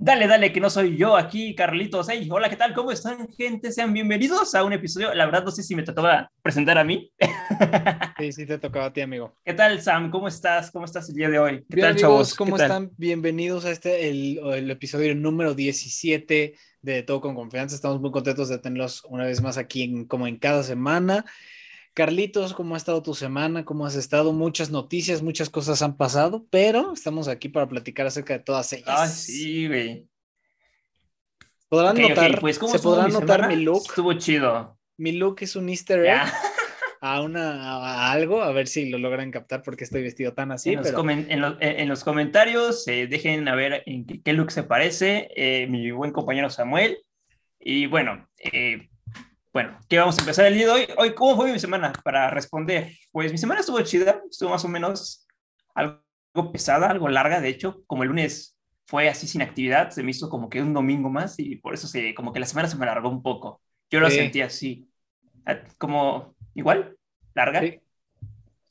Dale, dale, que no soy yo aquí, Carlitos. Hey, hola, ¿qué tal? ¿Cómo están, gente? Sean bienvenidos a un episodio. La verdad, no sé si me tocaba presentar a mí. Sí, sí, te tocaba a ti, amigo. ¿Qué tal, Sam? ¿Cómo estás? ¿Cómo estás el día de hoy? ¿Qué Bien, tal, amigos, chavos? ¿Cómo están? Bienvenidos a este, el, el, episodio número 17 de Todo con Confianza. Estamos muy contentos de tenerlos una vez más aquí, en, como en cada semana. Carlitos, ¿cómo ha estado tu semana? ¿Cómo has estado? Muchas noticias, muchas cosas han pasado, pero estamos aquí para platicar acerca de todas ellas. Ah, sí, güey. Podrán Okay, notar, ok, pues, ¿cómo se podrán mi notar semana? mi look. Estuvo chido. Mi look es un easter egg Ya. a, una, a algo, a ver si lo logran captar porque estoy vestido tan así. en, los pero... comen- en, lo- en los comentarios eh, dejen a ver en qué, qué look se parece eh, mi buen compañero Samuel. Y bueno, eh, bueno, ¿qué vamos a empezar el día de hoy? Hoy, ¿cómo fue mi semana? Para responder, pues mi semana estuvo chida, estuvo más o menos algo pesada, algo larga, de hecho, como el lunes fue así sin actividad, se me hizo como que un domingo más y por eso se, como que la semana se me alargó un poco. Yo lo Sí. sentí así, ah, como igual, larga. Sí.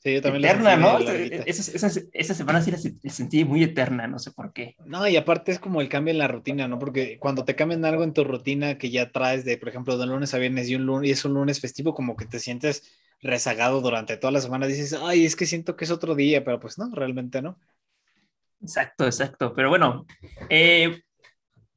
Sí, yo también lo Eterna, ¿no? medio larguita. Esa, esa, esa semana sí la, se- la sentí muy eterna, no sé por qué. No, y aparte es como el cambio en la rutina, ¿no? Porque cuando te cambian algo en tu rutina que ya traes de, por ejemplo, de lunes a viernes y, un lunes, y es un lunes festivo, como que te sientes rezagado durante toda la semana, dices, ay, es que siento que es otro día, pero pues no, realmente no. Exacto, exacto. Pero bueno, eh,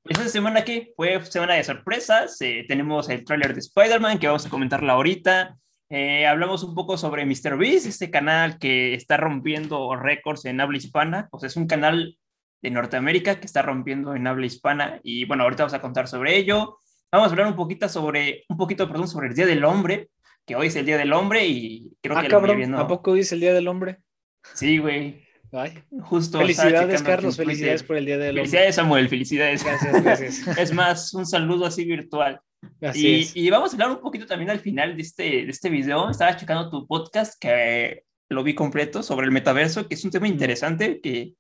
esta semana que fue semana de sorpresas, eh, tenemos el tráiler de Spider-Man que vamos a comentarla ahorita. Eh, hablamos un poco sobre MrBeast, este canal que está rompiendo récords en habla hispana. O sea, es un canal de Norteamérica que está rompiendo en habla hispana. Y bueno, ahorita vamos a contar sobre ello. Vamos a hablar un poquito sobre, un poquito, perdón, sobre el Día del Hombre, que hoy es el Día del Hombre y creo Ah, que la cabrón, mayoría no- ¿a poco hoy es el Día del Hombre? Sí, güey. Ay, Justo. felicidades, Carlos, felicidades por el Día del Hombre. Felicidades, Samuel, felicidades. Gracias, gracias. Es más, un saludo así virtual. Así Y, y vamos a hablar un poquito también al final de este, de este video. Estaba checando tu podcast que lo vi completo sobre el metaverso, que es un tema interesante que,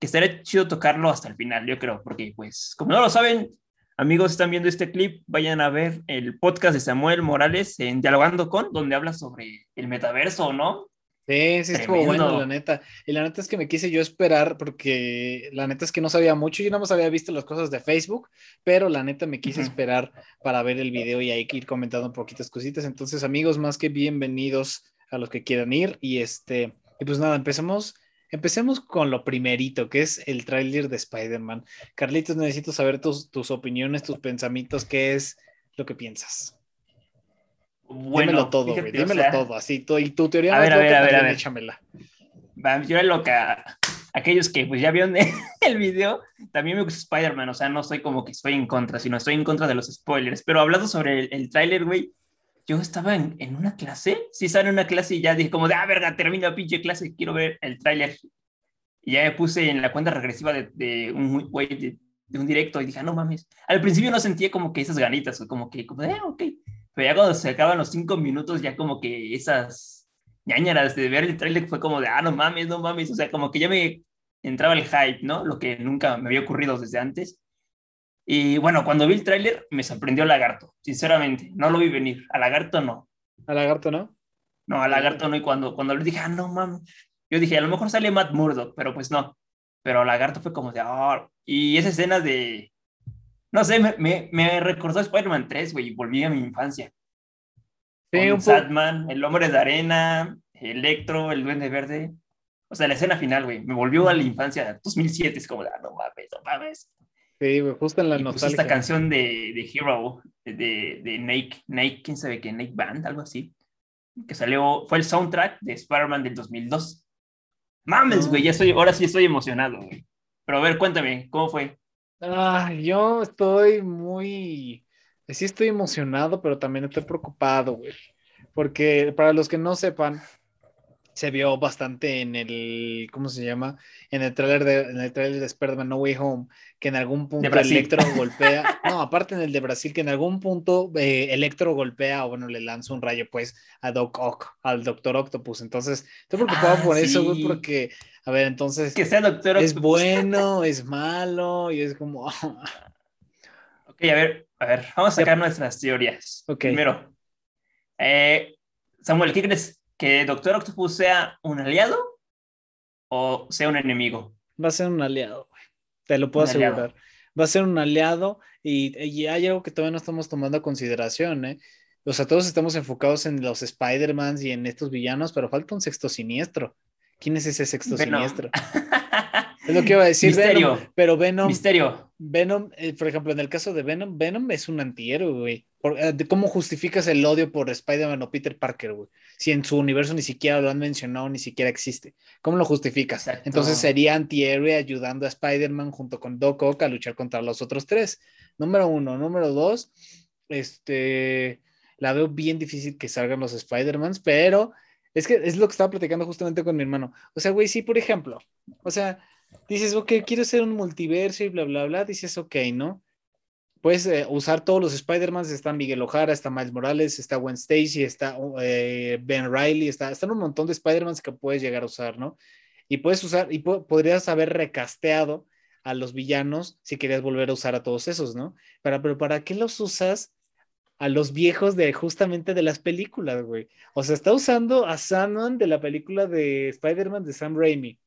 que estaría chido tocarlo hasta el final, yo creo, porque pues como no lo saben, amigos, están viendo este clip, vayan a ver el podcast de Samuel Morales en Dialogando con, donde habla sobre el metaverso, ¿no? Sí, sí, estuvo bueno, la neta. Y la neta es que me quise yo esperar porque la neta es que no sabía mucho. Yo nada más había visto las cosas de Facebook, pero la neta me quise esperar para ver el video y ahí ir comentando un poquitas cositas. Entonces, amigos, más que bienvenidos a los que quieran ir. Y este, y pues nada, empecemos. Empecemos con lo primerito, que es el tráiler de Spider-Man. Carlitos, necesito saber tus, tus opiniones, tus pensamientos, qué es lo que piensas. Bueno, dímelo todo, güey, fíjate, o dímelo sea, todo, así. tu- y tu teoría A ver, a ver, a ver, a ver. échamela. Yo era loca. Aquellos que pues ya vieron el video, también me gusta Spider-Man, o sea, no soy como que estoy en contra, sino estoy en contra de los spoilers. Pero hablando sobre el, el tráiler, güey, yo estaba en, en una clase, sí estaba en una clase y ya dije como de, ah, verga, termina la pinche clase, quiero ver el tráiler. Y ya me puse en la cuenta regresiva de, de un güey de, de un directo y dije, ah, no mames. Al principio no sentía como que esas ganitas, o como que, como de, ah, ok. Pero ya cuando se acaban los cinco minutos, ya como que esas ñañaras de ver el tráiler fue como de, ah, no mames, no mames, o sea, como que ya me entraba el hype, ¿no? Lo que nunca me había ocurrido desde antes. Y bueno, cuando vi el tráiler me sorprendió Lagarto, sinceramente, no lo vi venir, a Lagarto no, A lagarto, ¿no? no, a Lagarto no, y cuando, cuando le dije, ah, no mames, yo dije, a lo mejor sale Matt Murdock, pero pues no, pero Lagarto fue como de, ah, y esa escena de, no sé, me, me, me recordó Spider-Man 3, güey, y volví a mi infancia. Sí, con. Sadman, el hombre de arena, Electro, el duende verde. O sea, la escena final, güey, me volvió a la infancia, 2007, es como, ah, no mames, no mames. Sí, güey, justo en la Y nostalgia. esta canción de, de Hero, de, de, Nike, Nike, quién sabe qué, Nike Band, algo así, que salió, fue el soundtrack de Spider-Man del 2002. Mames, güey, ya ahora sí estoy emocionado, güey. Pero a ver, cuéntame, ¿cómo fue? Ah, yo estoy muy. Sí, estoy emocionado, pero también estoy preocupado, güey. Porque para los que no sepan, se vio bastante en el. ¿Cómo se llama? En el tráiler de, en el tráiler de Spider-Man No Way Home, que en algún punto. Electro golpea. No, aparte en el de Brasil, que en algún punto eh, Electro golpea o bueno, le lanza un rayo, pues, a Doc Ock, al Doctor Octopus. Entonces, estoy preocupado Ah, por eso, güey, porque, a ver, entonces. Que sea Doctor es bueno, es malo, y es como, Ok, a ver, a ver, vamos a sacar nuestras teorías. Ok. Primero, eh, Samuel, ¿qué crees? ¿Que Doctor Octopus sea un aliado o sea un enemigo? va a ser un aliado, güey. Te lo puedo Un aliado. asegurar. va a ser un aliado y, y hay algo que todavía no estamos tomando a consideración, ¿eh? O sea, todos estamos enfocados en los Spider-Mans y en estos villanos, pero falta un sexto siniestro. ¿Quién es ese sexto siniestro? Es lo que iba a decir. Misterio. pero Venom. Misterio. Venom, eh, por ejemplo, en el caso de Venom, Venom es un antihéroe, güey. Eh, ¿Cómo justificas el odio por Spider-Man o Peter Parker, güey? Si en su universo ni siquiera lo han mencionado, ni siquiera existe. ¿Cómo lo justificas? Entonces sería antihéroe ayudando a Spider-Man junto con Doc Ock a luchar contra los otros tres. Número uno. Número dos, este, la veo bien difícil que salgan los Spider-Mans, pero es que es lo que estaba platicando justamente con mi hermano. O sea, güey, sí, por ejemplo, o sea, dices, ok, quiero hacer un multiverso y bla, bla, bla, dices, ok, ¿no? Puedes eh, usar todos los Spider-Mans, está Miguel Ojara, está Miles Morales, está Gwen Stacy, está eh, Ben Riley, está, están un montón de Spider-Mans que puedes llegar a usar, ¿no? Y puedes usar, y podrías haber recasteado a los villanos si querías volver a usar a todos esos, ¿no? Para, pero ¿para qué los usas a los viejos de justamente de las películas, güey. O sea, está usando a Sandman de la película de Spider-Man de Sam Raimi,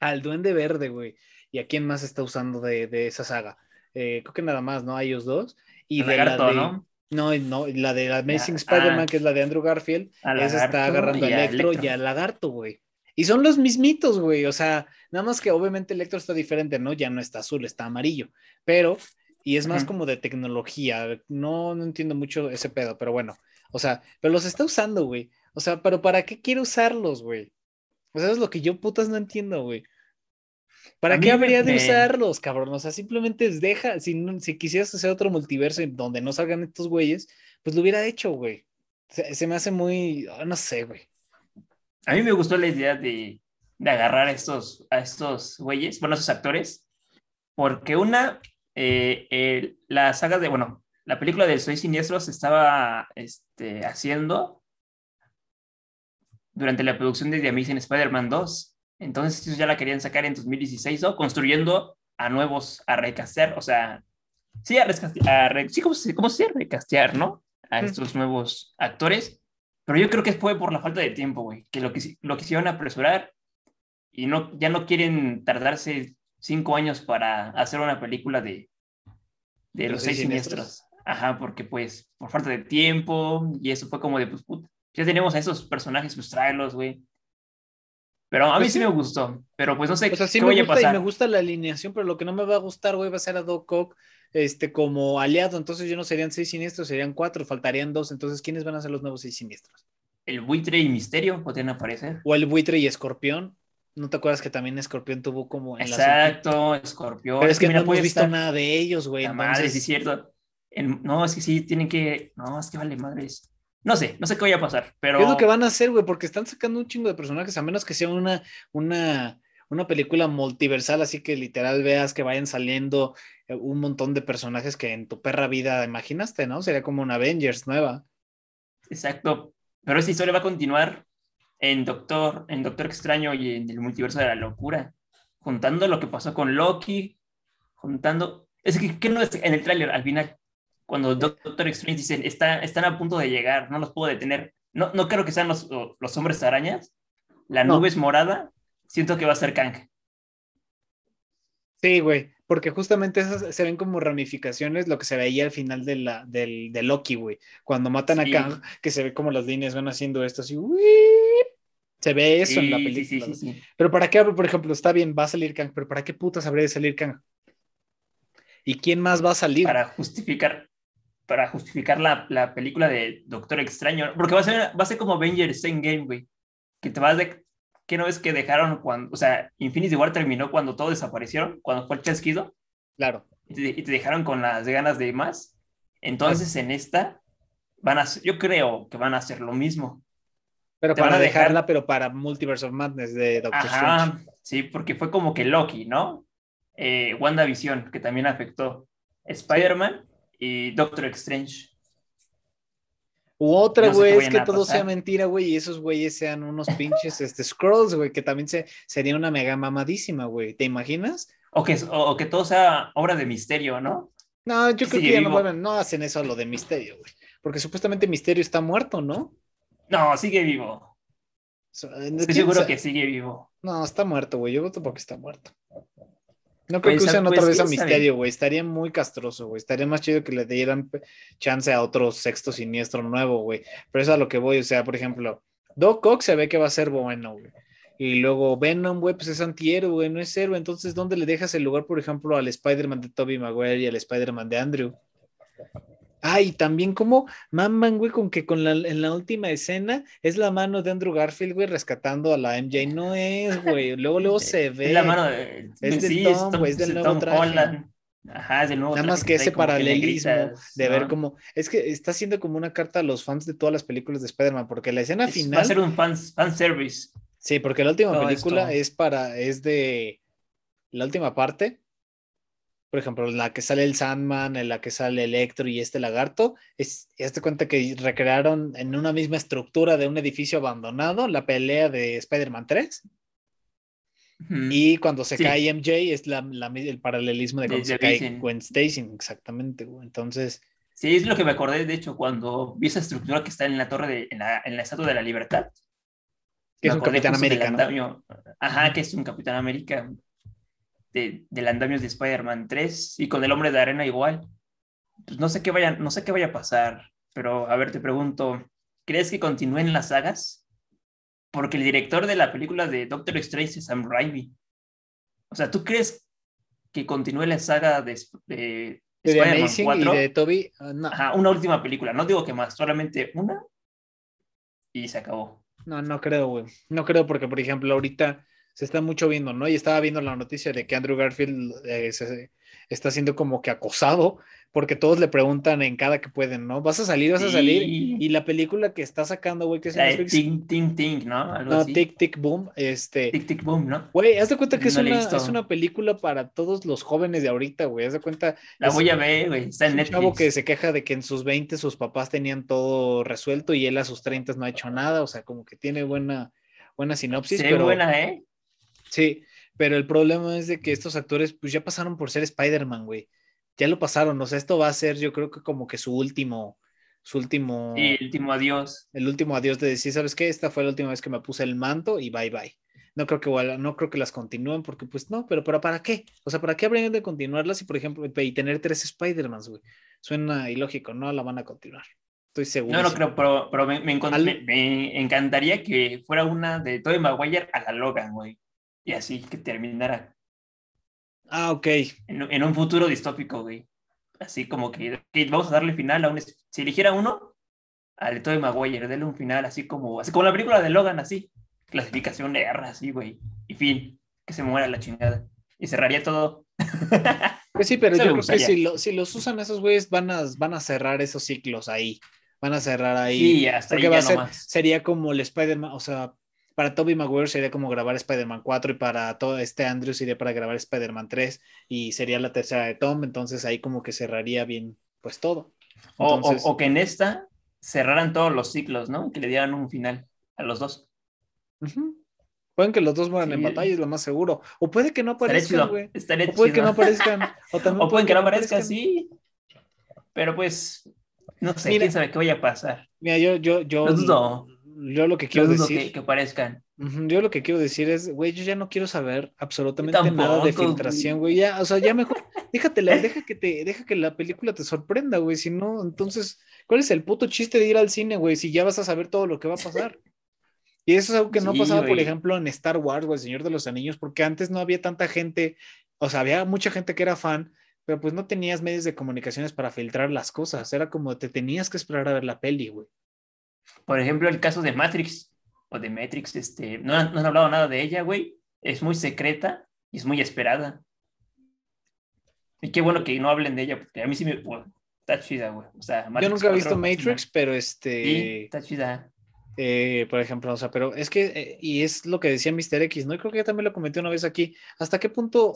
al Duende Verde, güey. ¿Y a quién más está usando de, esa saga? Eh, creo que nada más, ¿no? A ellos dos. Y de la de, ¿no? No, no, la de Amazing Spider-Man, ah. que es la de Andrew Garfield, esa está agarrando a Electro, y al Lagarto, güey. Y son los mismitos, güey. O sea, nada más que obviamente Electro está diferente, ¿no? Ya no está azul, está amarillo. Pero y es más como de tecnología. No, no entiendo mucho ese pedo, pero bueno. O sea, pero los está usando, güey. O sea, pero ¿para qué quiere usarlos, güey? O sea, es lo que yo putas no entiendo, güey. ¿Para qué habría de usarlos, cabrón? O sea, simplemente deja, si, si quisieras hacer otro multiverso donde no salgan estos güeyes, pues lo hubiera hecho, güey. Se, me hace muy, ah, no sé, güey. A mí me gustó la idea de, de agarrar a estos, a estos güeyes, bueno, a esos actores, porque una, eh, la saga de, bueno, la película de Soy Siniestro se estaba este, haciendo durante la producción de The Amazing Spider-Man 2. Entonces ellos ya la querían sacar en 2016, ¿no? Construyendo a nuevos, a recastear, o sea, sí, a, recastear, sí, ¿cómo se, cómo se recastear, ¿no? A estos nuevos actores. Pero yo creo que fue por la falta de tiempo, güey, que lo, que lo quisieron apresurar y no, ya no quieren tardarse cinco años para hacer una película de, de los, seis siniestros. Ajá, porque pues por falta de tiempo y eso fue como de, pues, puta, ya tenemos a esos personajes, pues tráelos, güey. Pero a mí pues sí, me gustó, pero pues no sé o sea, sí me gusta Y me gusta la alineación, pero lo que no me va a gustar, güey, va a ser a Doc Ock este, como aliado. Entonces yo no serían seis siniestros, serían cuatro, faltarían dos. Entonces, ¿quiénes van a ser los nuevos seis siniestros? El buitre y misterio podrían aparecer. O el buitre y escorpión. ¿No te acuerdas que también Escorpión tuvo como en Exacto, Escorpión. Pero es que, no hemos visto nada de ellos, güey. Madre, sí es cierto. no, es que sí, tienen que. No, es que vale madres. No sé, no sé qué vaya a pasar, pero. ¿Qué es lo que van a hacer, güey? Porque están sacando un chingo de personajes, a menos que sea una, una, una película multiversal, así que literal veas que vayan saliendo eh, un montón de personajes que en tu perra vida imaginaste, ¿no? Sería como una Avengers nueva. Exacto. Pero esa historia va a continuar en Doctor, en Doctor Extraño y en el multiverso de la locura, juntando lo que pasó con Loki, juntando, es que, ¿qué no es en el tráiler al final? Cuando Doctor Extraño dice, está, están a punto de llegar, no los puedo detener. No, no creo que sean los, los hombres arañas. La nube es morada. Siento que va a ser Kang. Sí, güey, porque justamente esas se ven como ramificaciones, lo que se veía al final de, la, del, de Loki, güey. Cuando matan a Kang, que se ve como las líneas van haciendo esto así, se ve eso en la película. pero para qué, por ejemplo, está bien, va a salir Kang, pero ¿para qué putas habría de salir Kang? ¿Y quién más va a salir? Para justificar, para justificar la, la película de Doctor Extraño, porque va a ser, va a ser como Avengers Endgame, güey. Que te vas de, ¿Qué no es que dejaron cuando, o sea, Infinity War terminó cuando todos desaparecieron, cuando fue el chasquido? Claro. Y te, dejaron con las ganas de más. Entonces en esta van a, yo creo que van a hacer lo mismo. Pero para dejarla, pero para Multiverse of Madness de Doctor Strange. Sí, porque fue como que Loki, ¿no? Eh, WandaVision, que también afectó Spider-Man y Doctor Strange. U otra, güey, es que todo sea mentira, güey, y esos güeyes sean unos pinches este, scrolls, güey, que también se, sería una mega mamadísima, güey. ¿Te imaginas? O que, o, que todo sea obra de misterio, ¿no? No, yo creo que ya no, no hacen eso a lo de misterio, güey. Porque supuestamente Misterio está muerto, ¿no? No, sigue vivo. Estoy seguro que sigue vivo. No, está muerto, güey. Yo voto porque está muerto. No creo que usen otra vez a Misterio, güey. Estaría muy castroso, güey. Estaría más chido que le dieran chance a otro sexto siniestro nuevo, güey. Pero eso es a lo que voy. O sea, por ejemplo, Doc Ock se ve que va a ser bueno, güey. Y luego Venom, güey, pues es antihéroe, güey, no es héroe. Entonces, ¿dónde le dejas el lugar, por ejemplo, al Spider-Man de Tobey Maguire y al Spider-Man de Andrew? Ah, y también como maman, güey, con que con la, en la última escena es la mano de Andrew Garfield, güey, rescatando a la MJ. No es, güey. Luego, luego se ve. Es la mano de. Es de Tom, güey, es del nuevo traje. Ajá, es del nuevo Nada más que ese paralelismo de ver cómo. Es que está siendo como una carta a los fans de todas las películas de Spider-Man, porque la escena final. Va a ser un fan, fan service. Sí, porque la última película es para. Es de. La última parte por ejemplo, en la que sale el Sandman, en la que sale Electro y este lagarto, es, te cuenta que recrearon en una misma estructura de un edificio abandonado la pelea de Spider-Man 3. Y cuando se cae MJ es la, el paralelismo de cuando se cae Gwen Stacy, exactamente. Entonces. Sí, es lo que me acordé, de hecho, cuando vi esa estructura que está en la torre, de, en, la, Estatua de la Libertad. Que es un Capitán América. Ajá, que es un Capitán América de, del andamios de Spider-Man 3 y con el hombre de arena igual. Pues no sé qué vaya, no sé qué vaya a pasar, pero a ver, te pregunto, ¿crees que continúen las sagas? Porque el director de la película de Doctor Strange es Sam Raimi. O sea, ¿tú crees que continúe la saga de, de, Spider-Man 4? Y de Toby? Ah, no. Ajá, una última película, no digo que más, solamente una y se acabó. No, no creo, güey. No creo porque, por ejemplo, ahorita se está mucho viendo, ¿no? Y estaba viendo la noticia de que Andrew Garfield eh, está siendo como que acosado porque todos le preguntan en cada que pueden, ¿no? ¿Vas a salir, vas a salir? Y la película que está sacando, güey, que es en Ting, ting, ting, ¿no? no, Tic, Tic, Boom, este... Tic, Tic, Boom, ¿no? Güey, haz de cuenta que es, una, es una película para todos los jóvenes de ahorita, güey, haz de cuenta... La voy a ver, güey, está en Netflix. Un chavo que se queja de que en sus 20 sus papás tenían todo resuelto y él a sus 30 no ha hecho nada, o sea, como que tiene buena, buena sinopsis. Sí, buena, ¿eh? Sí, pero el problema es de que estos actores pues ya pasaron por ser Spider-Man, güey. Ya lo pasaron, o sea, esto va a ser yo creo que como que su último, su último... Sí, el último adiós. El último adiós de decir, ¿sabes qué? Esta fue la última vez que me puse el manto y bye bye. No creo que, no creo que las continúen porque pues no, pero, pero ¿para qué? O sea, ¿para qué habrían de continuarlas y por ejemplo y tener tres Spider-Mans, güey? Suena ilógico, no la van a continuar. Estoy seguro. No, no creo, pero, pero me, me, encantaría que fuera una de Tobey Maguire a la Logan, güey y así que terminara. Ah, ok. En, un futuro distópico, güey. Así como que, vamos a darle final a un... Si eligiera uno, al de Maguire, darle un final así como, así como la película de Logan, así. Clasificación de R, así, güey. Y fin, que se muera la chingada. Y cerraría todo. Pues sí, pero yo creo que si, si, los usan esos güeyes, van a, van a cerrar esos ciclos ahí. Van a cerrar ahí. Sí, hasta porque va a ser, sería como el Spider-Man, o sea, para Toby Maguire sería como grabar Spider-Man 4 y para todo este Andrew sería para grabar Spider-Man 3 y sería la tercera de Tom, entonces ahí como que cerraría bien pues todo. o, que en esta cerraran todos los ciclos, ¿no? Que le dieran un final a los dos. Pueden que los dos mueran en batalla, es lo más seguro. O puede que no aparezcan, güey. O puede que no aparezcan. O, pueden que, no aparezcan, sí. Pero pues, no sé, quién sabe qué vaya a pasar. Mira, yo, yo, yo, yo lo que quiero decir. Que, parezcan. yo lo que quiero decir es, güey, yo ya no quiero saber absolutamente nada de filtración, güey. Ya, o sea, ya mejor, déjatela, deja que te, deja que la película te sorprenda, güey. Si no, entonces, ¿cuál es el puto chiste de ir al cine, güey? Si ya vas a saber todo lo que va a pasar. Y eso es algo que no pasaba, por ejemplo, en Star Wars o El Señor de los Anillos, porque antes no había tanta gente, o sea, había mucha gente que era fan, pero pues no tenías medios de comunicaciones para filtrar las cosas. Era como te tenías que esperar a ver la peli, güey. Por ejemplo, el caso de Matrix o de Matrix, este, no, no han hablado nada de ella, güey. Es muy secreta y es muy esperada. Y qué bueno que no hablen de ella, porque a mí sí me. está chida, güey. O sea, Yo nunca he visto Matrix, pero este. Sí, está chida. Eh, por ejemplo, o sea, pero es que, eh, y es lo que decía Mr. X, ¿no? Y creo que ya también lo comenté una vez aquí. ¿Hasta qué punto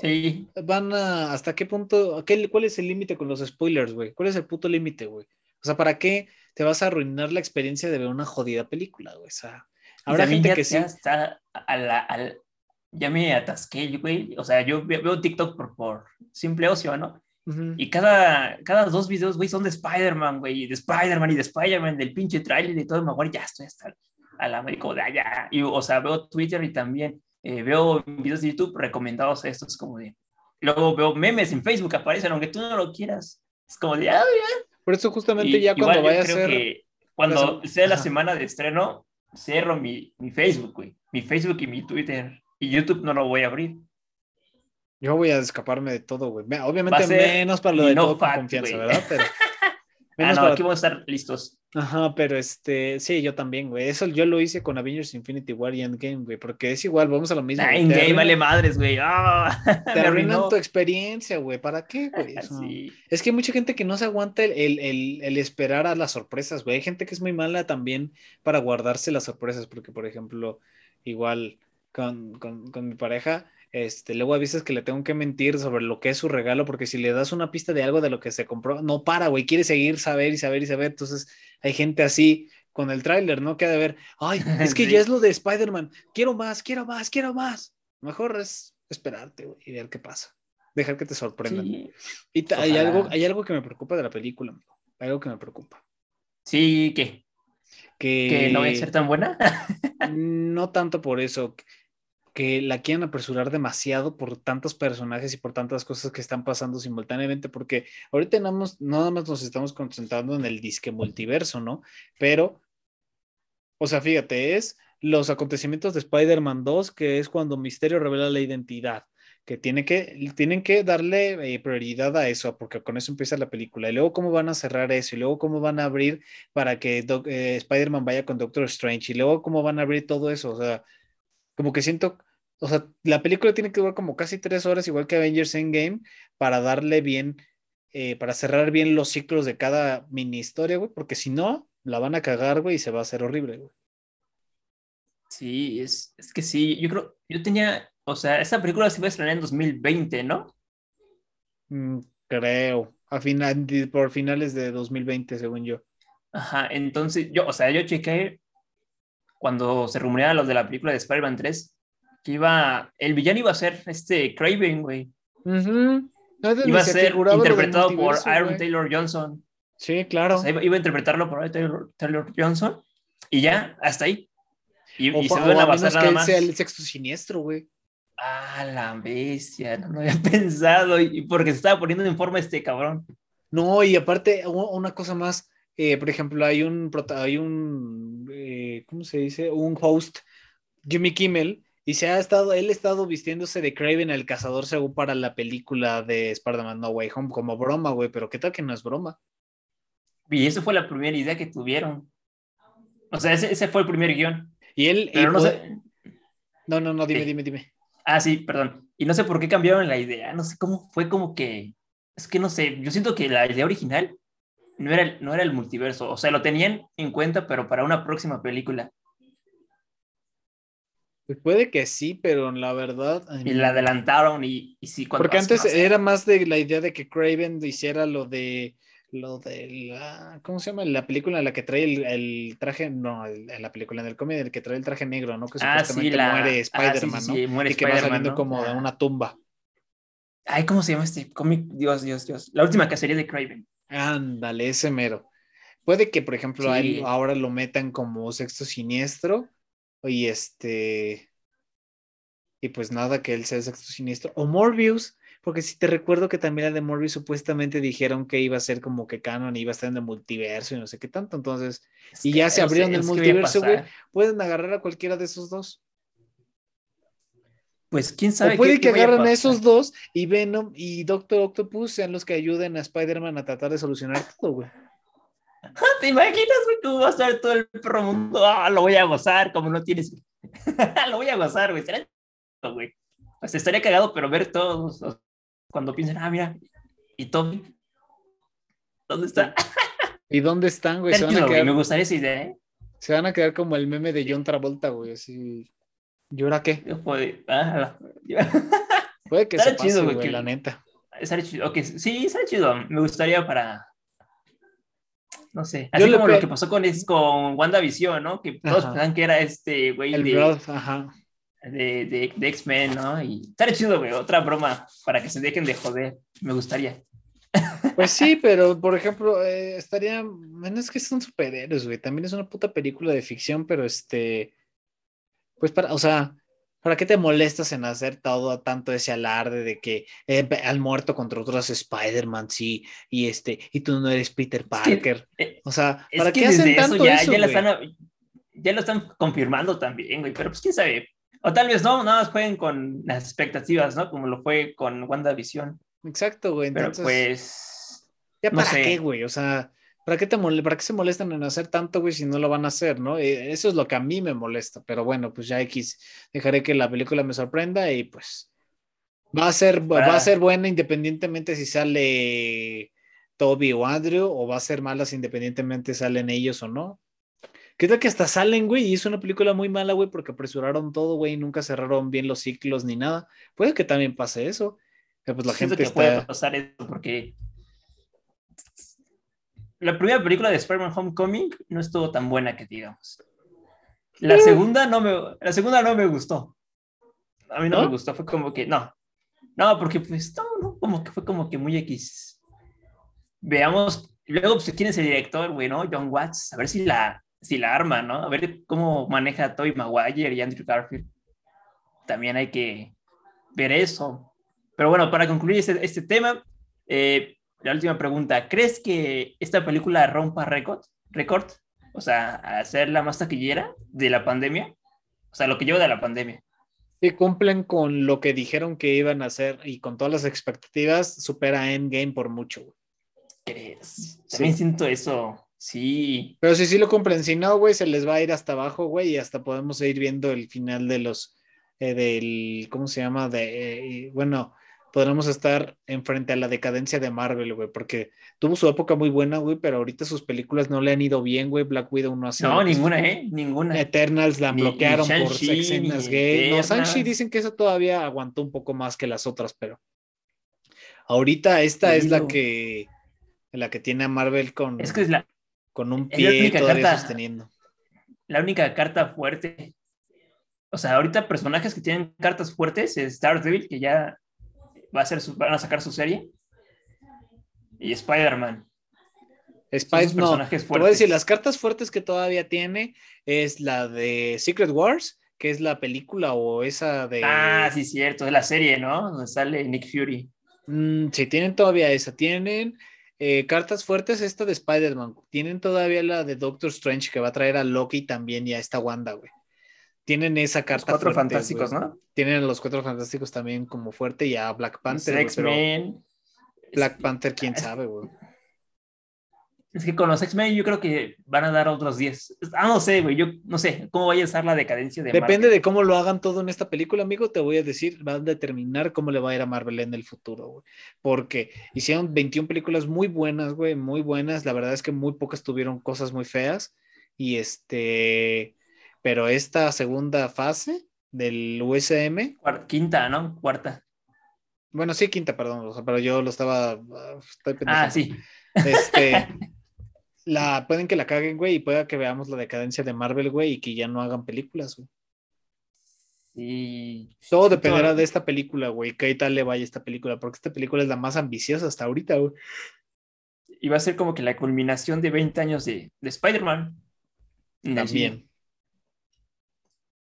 van a, hasta qué punto, qué, cuál es el límite con los spoilers, güey? ¿Cuál es el puto límite, güey? O sea, ¿para qué te vas a arruinar la experiencia de ver una jodida película, güey? O sea, habrá gente que sí. Está a la, ya me atasqué, güey. O sea, yo veo TikTok por, por simple ocio, ¿no? Y cada, cada dos videos, güey, son de Spider-Man, güey, de Spider-Man y de Spider-Man, del pinche trailer y todo, güey, ya estoy hasta a la América de allá. Y, o sea, veo Twitter y también eh, veo videos de YouTube recomendados a estos como de luego veo memes en Facebook aparecen, aunque tú no lo quieras. Es como de, ah, Por eso justamente ya cuando vaya a ser... Que cuando sea la semana de estreno, cierro mi, mi Facebook, güey. Mi Facebook y mi Twitter. Y YouTube no lo voy a abrir. Yo voy a escaparme de todo, güey. Obviamente menos para lo de no todo confianza, ¿verdad? Pero ah, no, aquí vamos a estar listos. Ajá, pero este, sí, yo también, güey. Eso yo lo hice con Avengers Infinity War y Endgame, güey, porque es igual, vamos a lo mismo. Ah, Endgame vale madres, güey. Ah, te arruinan tu experiencia, güey. ¿Para qué, güey? Es que hay mucha gente que no se aguanta el, el, el, esperar a las sorpresas, güey. Hay gente que es muy mala también para guardarse las sorpresas, porque, por ejemplo, igual con, con, con mi pareja, este, luego a veces que le tengo que mentir sobre lo que es su regalo, porque si le das una pista de algo de lo que se compró, no para, güey, quiere seguir saber y saber y saber. Entonces hay gente así con el tráiler, ¿no? Que ha de ver, ay, es que ya es lo de Spider-Man, quiero más, quiero más, quiero más. Mejor es esperarte, güey, y ver qué pasa. Dejar que te sorprendan. Y hay algo, hay algo que me preocupa de la película, amigo. Algo que me preocupa. Sí, ¿qué? Que, ¿Que no va a ser tan buena. no tanto por eso que la quieran apresurar demasiado por tantos personajes y por tantas cosas que están pasando simultáneamente, porque ahorita nada más, nada más nos estamos concentrando en el disque multiverso, ¿no? Pero, o sea, fíjate, es los acontecimientos de Spider-Man 2, que es cuando Misterio revela la identidad, que, tiene que tienen que darle eh, prioridad a eso, porque con eso empieza la película. Y luego cómo van a cerrar eso, y luego cómo van a abrir para que eh, Spider-Man vaya con Doctor Strange, y luego cómo van a abrir todo eso, o sea como que siento, o sea, la película tiene que durar como casi tres horas, igual que Avengers Endgame, para darle bien, eh, para cerrar bien los ciclos de cada mini historia, güey, porque si no, la van a cagar, güey, y se va a hacer horrible, güey. Sí, es, es que sí, yo creo, yo tenía, o sea, esta película se iba a estrenar en 2020, ¿no? Mm, creo, a final, por finales de 2020, según yo. Ajá, entonces yo, o sea, yo chequé cuando se rumoreaba lo de la película de Spider-Man 3, que iba, el villano iba a ser este Craven, güey. iba a ser interpretado por Aaron Taylor Johnson. Sí, claro. iba, a interpretarlo por Aaron Taylor, Johnson y ya, hasta ahí. Y, se van a basar nada más. Sea el sexto siniestro, güey. Ah, la bestia, no lo había pensado. Y porque se estaba poniendo en forma este cabrón. No, y aparte, una cosa más, eh, por ejemplo, hay un, hay un eh, ¿cómo se dice? Un host, Jimmy Kimmel, y se ha estado, él ha estado vistiéndose de Craven el cazador según para la película de Spider-Man No Way Home como broma, güey, pero ¿qué tal que no es broma? Y esa fue la primera idea que tuvieron. O sea, ese, fue el primer guion. Y él... Pero no, sé... no, no, no, dime, dime, dime. Ah, sí, perdón. Y no sé por qué cambiaron la idea, no sé cómo fue como que... Es que no sé, yo siento que la idea original no era, no era el multiverso, o sea, lo tenían en cuenta, pero para una próxima película. Pues puede que sí, pero la verdad. Y la adelantaron y, y sí. Porque antes era más de la idea de que Craven hiciera lo de. Lo de la. ¿Cómo se llama? La película en la que trae el, traje. No, en la película en el cómic en el que trae el traje negro, ¿no? Que ah, supuestamente muere ah, Spider-Man, ¿no? Muere y que va saliendo como de una tumba. Ay, ¿cómo se llama este cómic? Dios, Dios, Dios. La última cacería de Craven. Ándale, ese mero. Puede que, por ejemplo, ahora lo metan como sexto siniestro y este. Y pues nada, que él sea el sexto siniestro. O Morbius, porque si te recuerdo que también la de Morbius supuestamente dijeron que iba a ser como que canon, iba a estar en el multiverso y no sé qué tanto. Entonces, y ya se abrieron el multiverso, güey. Pueden agarrar a cualquiera de esos dos. Pues quién sabe. O puede que agarren a, esos dos y Venom y Doctor Octopus sean los que ayuden a Spider-Man a tratar de solucionar todo, güey. ¿Te imaginas, güey, cómo va a estar todo el perro mundo? Ah, lo voy a gozar, como no tienes. lo voy a gozar, güey. Será güey. Pues estaría cagado, pero ver todos cuando piensen, ah, mira, ¿y Tommy? ¿Dónde está? ¿Y dónde están, güey? Se van a quedar... Me gustaría esa idea, ¿eh? Se van a quedar como el meme de John Travolta, güey, así. ¿Y ahora qué? Puede, ah, Puede que sea chido, güey, la neta. Chido. Okay. Sí, estaría chido. Me gustaría para. No sé. Así como lo que pasó con, con WandaVision, ¿no? Que todos pensaban que era este güey de, ajá. de, de, X-Men, ¿no? Y estaría chido, güey. Otra broma para que se dejen de joder. Me gustaría. Pues sí, pero por ejemplo, eh, estaría. Bueno, es que son superhéroes, güey. También es una puta película de ficción, pero este pues para, o sea, ¿Para qué te molestas en hacer todo tanto ese alarde de que eh, al muerto contra otros Spider-Man, sí, y este, y tú no eres Peter Parker? Eh, o sea, ¿para qué hacen tanto ya, eso, ya, están, ya, lo están confirmando también, güey, pero pues quién sabe. O tal vez no, nada más jueguen con las expectativas, ¿no? Como lo fue con WandaVision. Exacto, güey. Entonces, pero pues. ¿Ya para qué, güey? O sea, ¿para qué, te ¿para qué se molestan en hacer tanto, güey, si no lo van a hacer, no? Eh, eso es lo que a mí me molesta, pero bueno, pues ya X, dejaré que la película me sorprenda y pues va a ser, va a ser buena independientemente si sale Toby o Andrew, o va a ser malas independientemente salen ellos o no. ¿Qué tal que hasta salen, güey? Y es una película muy mala, güey, porque apresuraron todo, güey, y nunca cerraron bien los ciclos ni nada. Puede que también pase eso. Que pues la gente que puede pasar eso porque la primera película de Spider-Man Homecoming no estuvo tan buena que digamos. La segunda no me, la segunda no me gustó. A mí no, me gustó, fue como que no. No, porque pues no, como que fue como que muy X. Veamos, luego pues quién es el director, güey, ¿no? John Watts, a ver si la, si la arma, ¿no? A ver cómo maneja a Tobey Maguire y Andrew Garfield. También hay que ver eso. Pero bueno, para concluir este, este tema, eh, la última pregunta, ¿crees que esta película rompa récord? ¿Récord? O sea, hacer la más taquillera de la pandemia. O sea, lo que lleva de la pandemia. Si cumplen con lo que dijeron que iban a hacer y con todas las expectativas, supera Endgame por mucho. ¿Crees? También siento eso. Sí. Pero si sí lo cumplen, si no, güey, se les va a ir hasta abajo, güey, y hasta podemos ir viendo el final de los, eh, del, ¿cómo se llama? De, eh, bueno, podremos estar enfrente a la decadencia de Marvel, güey, porque tuvo su época muy buena, güey, pero ahorita sus películas no le han ido bien, güey. Black Widow no ha sido. No, ninguna, ¿eh? Ninguna. Eternals la bloquearon por escenas gay. No, Sanchi dicen que esa todavía aguantó un poco más que las otras, pero ahorita esta es la que la que tiene a Marvel con, es que es la, con un pie todavía sosteniendo. La única carta fuerte. O sea, ahorita personajes que tienen cartas fuertes es Daredevil, que ya va a ser van a sacar su serie. Y Spider-Man. Spider no, te voy a decir, las cartas fuertes que todavía tiene es la de Secret Wars, que es la película o esa de... Ah, sí, cierto, es la serie, ¿no? Donde sale Nick Fury. Mm, sí, tienen todavía esa. Tienen eh, cartas fuertes esta de Spider-Man. Tienen todavía la de Doctor Strange que va a traer a Loki también y a esta Wanda, güey tienen esa carta. Los cuatro fantásticos, ¿no? Tienen a los cuatro fantásticos también como fuerte y a Black Panther. X-Men. Black Panther, quién sabe, güey. Es que con los X-Men yo creo que van a dar otros 10. Ah, no sé, güey. Yo no sé cómo vaya a estar la decadencia de Depende de cómo lo hagan todo en esta película, amigo. Te voy a decir, va a determinar cómo le va a ir a Marvel en el futuro, güey. Porque hicieron 21 películas muy buenas, güey, muy buenas. La verdad es que muy pocas tuvieron cosas muy feas. Y este pero esta segunda fase del USM. Quinta, ¿no? Cuarta. Bueno, sí, quinta, perdón, pero yo lo estaba. ah, sí. Este, la, pueden que la caguen, güey, y pueda que veamos la decadencia de Marvel, güey, y que ya no hagan películas, güey. Sí. Todo dependerá de esta película, güey, qué tal le vaya esta película, porque esta película es la más ambiciosa hasta ahorita, güey. Y va a ser como que la culminación de 20 años de, de Spider-Man. También.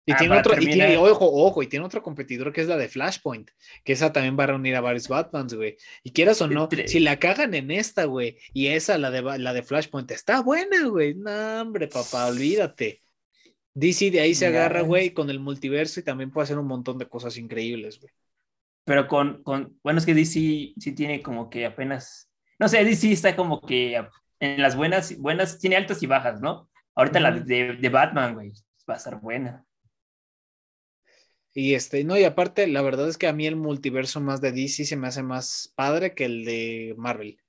Y ah, tiene otro, y tiene, ojo, ojo, y tiene otro competidor que es la de Flashpoint, que esa también va a reunir a varios Batmans, güey. Y quieras o no, si la cagan en esta, güey, y esa, la de, la de Flashpoint, está buena, güey. No, hombre, papá, olvídate. DC de ahí se agarra, güey, con el multiverso y también puede hacer un montón de cosas increíbles, güey. Pero con, con, bueno, es que DC sí tiene como que apenas, no sé, DC está como que en las buenas, buenas, tiene altas y bajas, ¿no? Ahorita la de, de Batman, güey, va a ser buena. Y este, no, y aparte, la verdad es que a mí el multiverso más de DC se me hace más padre que el de Marvel.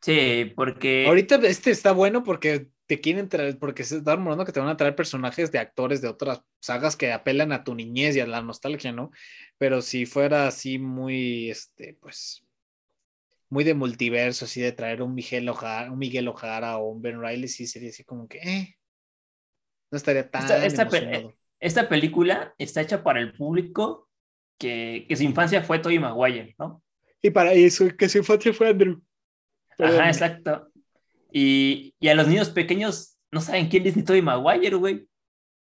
Sí, porque. Ahorita este está bueno porque te quieren traer, porque se está rumorando que te van a traer personajes de actores de otras sagas que apelan a tu niñez y a la nostalgia, ¿no? Pero si fuera así muy, este, pues, muy de multiverso, así de traer un Miguel Ojara, un Miguel Ojara o un Ben Riley, sí sería así como que, eh, no estaría tan emocionado esta película está hecha para el público que, que su infancia fue Tobey Maguire, ¿no? Y para eso, que su infancia fue Andrew. Ajá, exacto. Y, y, a los niños pequeños no saben quién es ni Tobey Maguire, güey.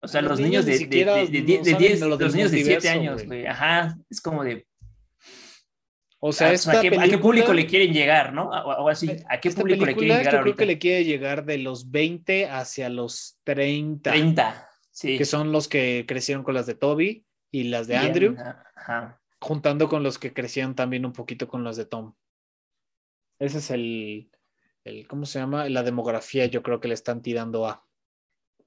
O sea, los, niños, de, de, de, 10, los niños de 7 años, güey. Ajá, es como de... O sea, ¿a, qué, público le quieren llegar, no? O, así, ¿a qué público le quieren llegar Yo creo que le quiere llegar de los 20 hacia los 30. 30, sí. Que son los que crecieron con las de Toby y las de Andrew. Ajá. Juntando con los que crecieron también un poquito con las de Tom. Ese es el, el ¿cómo se llama? La demografía yo creo que le están tirando a.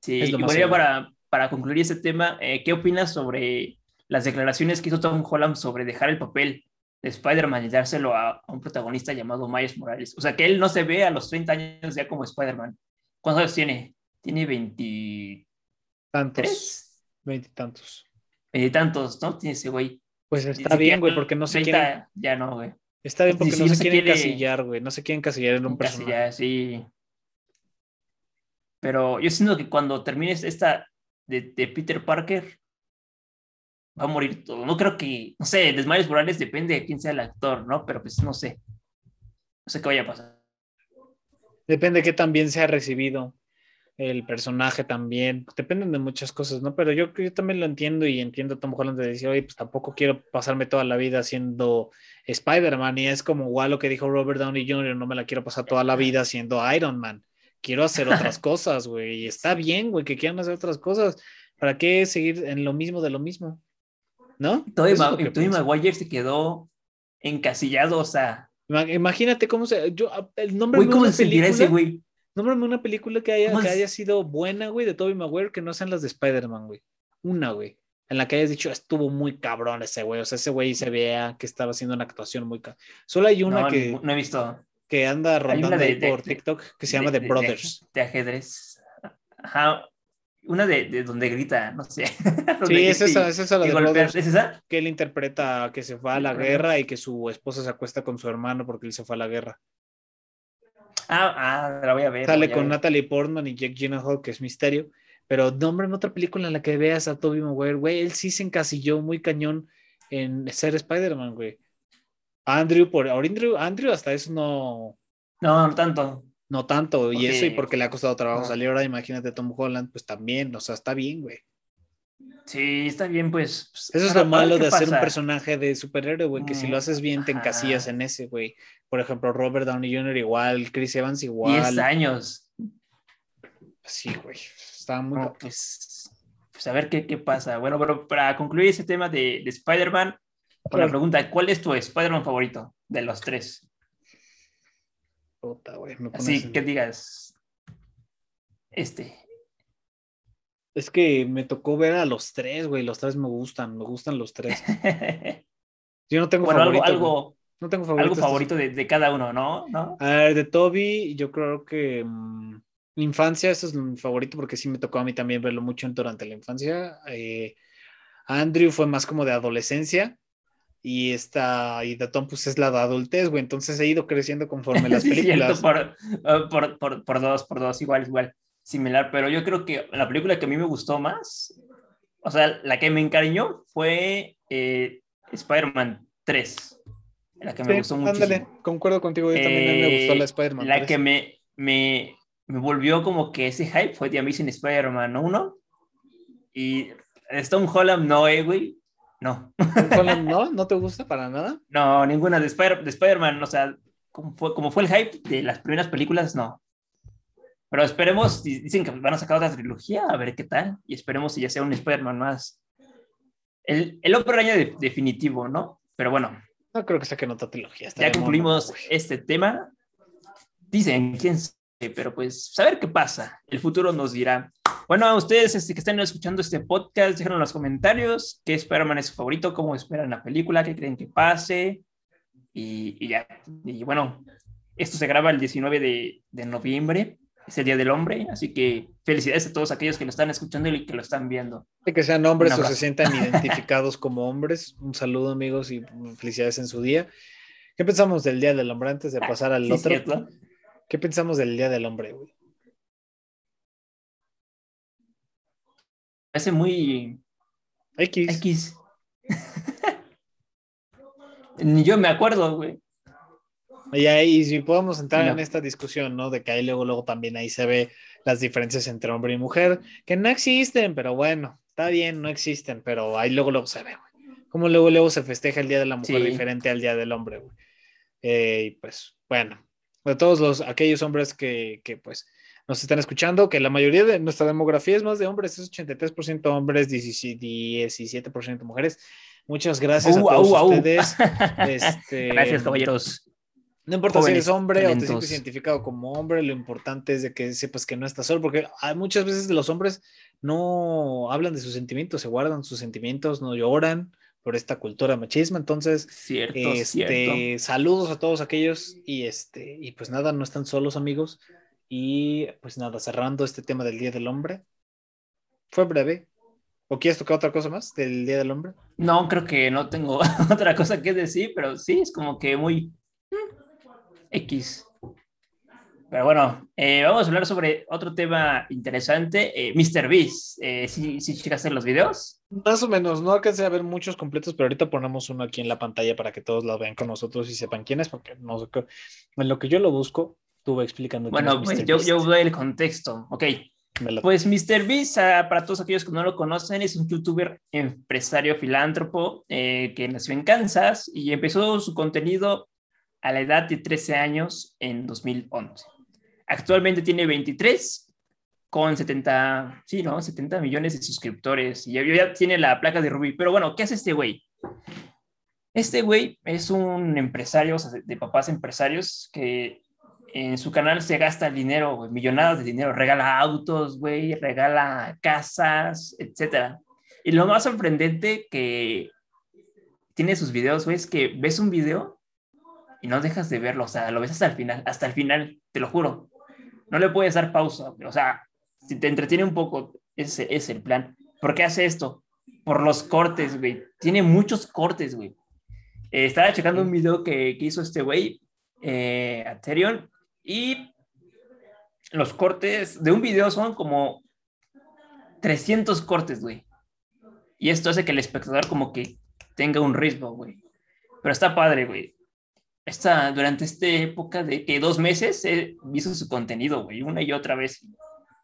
Sí, y bueno, para, para concluir ese tema, eh, ¿qué opinas sobre las declaraciones que hizo Tom Holland sobre dejar el papel de Spider-Man y dárselo a, un protagonista llamado Miles Morales. O sea, que él no se ve a los 30 años ya como Spider-Man. ¿Cuántos años tiene? Tiene 20... Tantos. Veintitantos. Veintitantos, ¿no? Tiene ese güey. Pues está bien, güey, porque no se quiere... Ya no, güey. Está bien porque no, se, quiere encasillar, güey. No se quiere encasillar en un personaje. sí. Pero yo siento que cuando termines esta de, de Peter Parker, va a morir todo. No creo que, no sé, desmayos Morales depende de quién sea el actor, ¿no? Pero pues no sé. No sé qué vaya a pasar. Depende de qué también se ha recibido el personaje también. Dependen de muchas cosas, ¿no? Pero yo, yo también lo entiendo y entiendo a Tom Holland de decir, oye, pues tampoco quiero pasarme toda la vida siendo Spider-Man. Y es como igual lo que dijo Robert Downey Jr., no me la quiero pasar toda la vida siendo Iron Man. Quiero hacer otras cosas, güey. Y está bien, güey, que quieran hacer otras cosas. ¿Para qué seguir en lo mismo de lo mismo? ¿no? Tobey, Maguire se quedó encasillado, o sea. Imagínate cómo se. Yo, ah, el nombre de una película. Ese, güey? Nómbrame una película que haya, que haya sido buena, güey, de Tobey Maguire, que no sean las de Spider-Man, güey. Una, güey. En la que hayas dicho, estuvo muy cabrón ese güey. O sea, ese güey se vea que estaba haciendo una actuación muy cabrón. Solo hay una que. No he visto. Que anda rondando por TikTok que se llama The Brothers. De, ajedrez. Ajá. Una de, de, donde grita, no sé. Sí, es esa, es esa la de ¿Es esa? Que él interpreta que se fue a la guerra y que su esposa se acuesta con su hermano porque él se fue a la guerra. Ah, ah la voy a ver. Sale con Natalie Portman y Jack Gyllenhaal, que es misterio. Pero nombren otra película en la que veas a Tobey Maguire, güey. Él sí se encasilló muy cañón en ser Spider-Man, güey. Andrew, por Andrew, Andrew hasta eso no. No, no tanto. No tanto, y eso y porque le ha costado trabajo salir ahora, imagínate Tom Holland, pues también, o sea, está bien, güey. Sí, está bien, pues. pues eso es lo malo de hacer un personaje de superhéroe, güey, que si lo haces bien te encasillas en ese, güey. Por ejemplo, Robert Downey Jr. igual, Chris Evans igual. 10 años. Sí, güey, está muy... pues, pues, a ver qué, qué, pasa. Bueno, pero para concluir ese tema de, de Spider-Man, con la pregunta, ¿cuál es tu Spider-Man favorito de los tres? Así que digas, este. Es que me tocó ver a los tres, güey. Los tres me gustan, me gustan los tres. Yo no tengo favorito. Algo, no tengo favorito. Algo favorito de, cada uno, ¿no? ¿No? A ver, de Toby, yo creo que mm, infancia, eso es mi favorito porque sí me tocó a mí también verlo mucho durante la infancia. Eh, Andrew fue más como de adolescencia y esta y Tom pues es la de adultez, güey, entonces he ido creciendo conforme las películas. Ah, por, por, por, dos, por dos, igual, igual, similar, pero yo creo que la película que a mí me gustó más, o sea, la que me encariñó fue eh, Spider-Man 3, la que me gustó mucho. Ándale, concuerdo contigo, yo también me gustó la Spider-Man La que me, me, me volvió como que ese hype fue The Amazing Spider-Man 1 y Stone Holland no, eh, güey, no. ¿No? ¿No te gusta para nada? No, ninguna de, Spider- de Spider-Man, o sea, como fue, como fue el hype de las primeras películas, no. Pero esperemos, dicen que van a sacar otra trilogía, a ver qué tal, y esperemos si ya sea un Spider-Man más. El, el hombre araña definitivo, ¿no? Pero bueno. No creo que saquen otra trilogía. Ya concluimos este tema. Dicen, quién sabe, pero pues, a ver qué pasa. El futuro nos dirá. Bueno, a ustedes este, que están escuchando este podcast, déjenlo en los comentarios qué Spider-Man es su favorito, cómo esperan la película, qué creen que pase. Y, ya. Y bueno, esto se graba el 19 de, de, noviembre, es el Día del Hombre, así que felicidades a todos aquellos que lo están escuchando y que lo están viendo. De que sean hombres o se sientan identificados como hombres. Un saludo, amigos, y felicidades en su día. ¿Qué pensamos del Día del Hombre antes de pasar al otro? ¿Qué pensamos del Día del Hombre, güey? hace muy X. X. Ni yo me acuerdo, güey. Y ahí, si podemos entrar en esta discusión, ¿no? De que ahí luego, luego también ahí se ve las diferencias entre hombre y mujer, que no existen, pero bueno, está bien, no existen, pero ahí luego, luego se ve, güey. Como luego, luego se festeja el Día de la Mujer diferente al Día del Hombre, güey. Eh, y pues, bueno, de todos los, aquellos hombres que, que, pues, nos están escuchando, que la mayoría de nuestra demografía es más de hombres, es 83% hombres, 17% mujeres. Muchas gracias a uh, todos ustedes. Este, gracias, caballeros. No importa si eres hombre o te sientes identificado como hombre, lo importante es de que sepas que no estás solo, porque hay muchas veces los hombres no hablan de sus sentimientos, se guardan sus sentimientos, no lloran por esta cultura machismo. Entonces, cierto, este, saludos a todos aquellos y este, y pues nada, no están solos, amigos. Y pues nada, cerrando este tema del Día del Hombre. Fue breve. ¿O quieres tocar otra cosa más del Día del Hombre? No, creo que no tengo otra cosa que decir, pero sí, es como que muy X. Pero bueno, eh, vamos a hablar sobre otro tema interesante, eh, Mr. Beast. Eh, ¿sí, ¿Sí checaste los videos? Más o menos, no alcancé a ver muchos completos, pero ahorita ponemos uno aquí en la pantalla para que todos lo vean con nosotros y sepan quién es, porque no sé qué. En lo que yo lo busco, estuve explicando. Bueno, pues yo, yo doy el contexto. Ok. Pues Mr. Beast, ah, para todos aquellos que no lo conocen, es un youtuber empresario filántropo que nació en Kansas y empezó su contenido a la edad de 13 años en 2011. Actualmente tiene 23 con 70, sí, ¿no? 70 millones de suscriptores y ya, tiene la placa de Ruby. Pero bueno, ¿qué hace este güey? Este güey es un empresario, de, papás empresarios que en su canal se gasta dinero, millonadas de dinero, regala autos, güey, regala casas, etcétera. Y lo más sorprendente que tiene sus videos, güey, es que ves un video y no dejas de verlo, o sea, lo ves hasta el final, hasta el final, te lo juro. No le puedes dar pausa, o sea, si te entretiene un poco, ese es el plan. ¿Por qué hace esto? Por los cortes, güey. Tiene muchos cortes, güey. Eh, estaba checando un video que, que hizo este güey, eh, Aterion, y los cortes de un video son como 300 cortes, güey. Y esto hace que el espectador como que tenga un ritmo, güey. Pero está padre, güey esta, durante esta época de que dos meses he visto su contenido, güey, una y otra vez.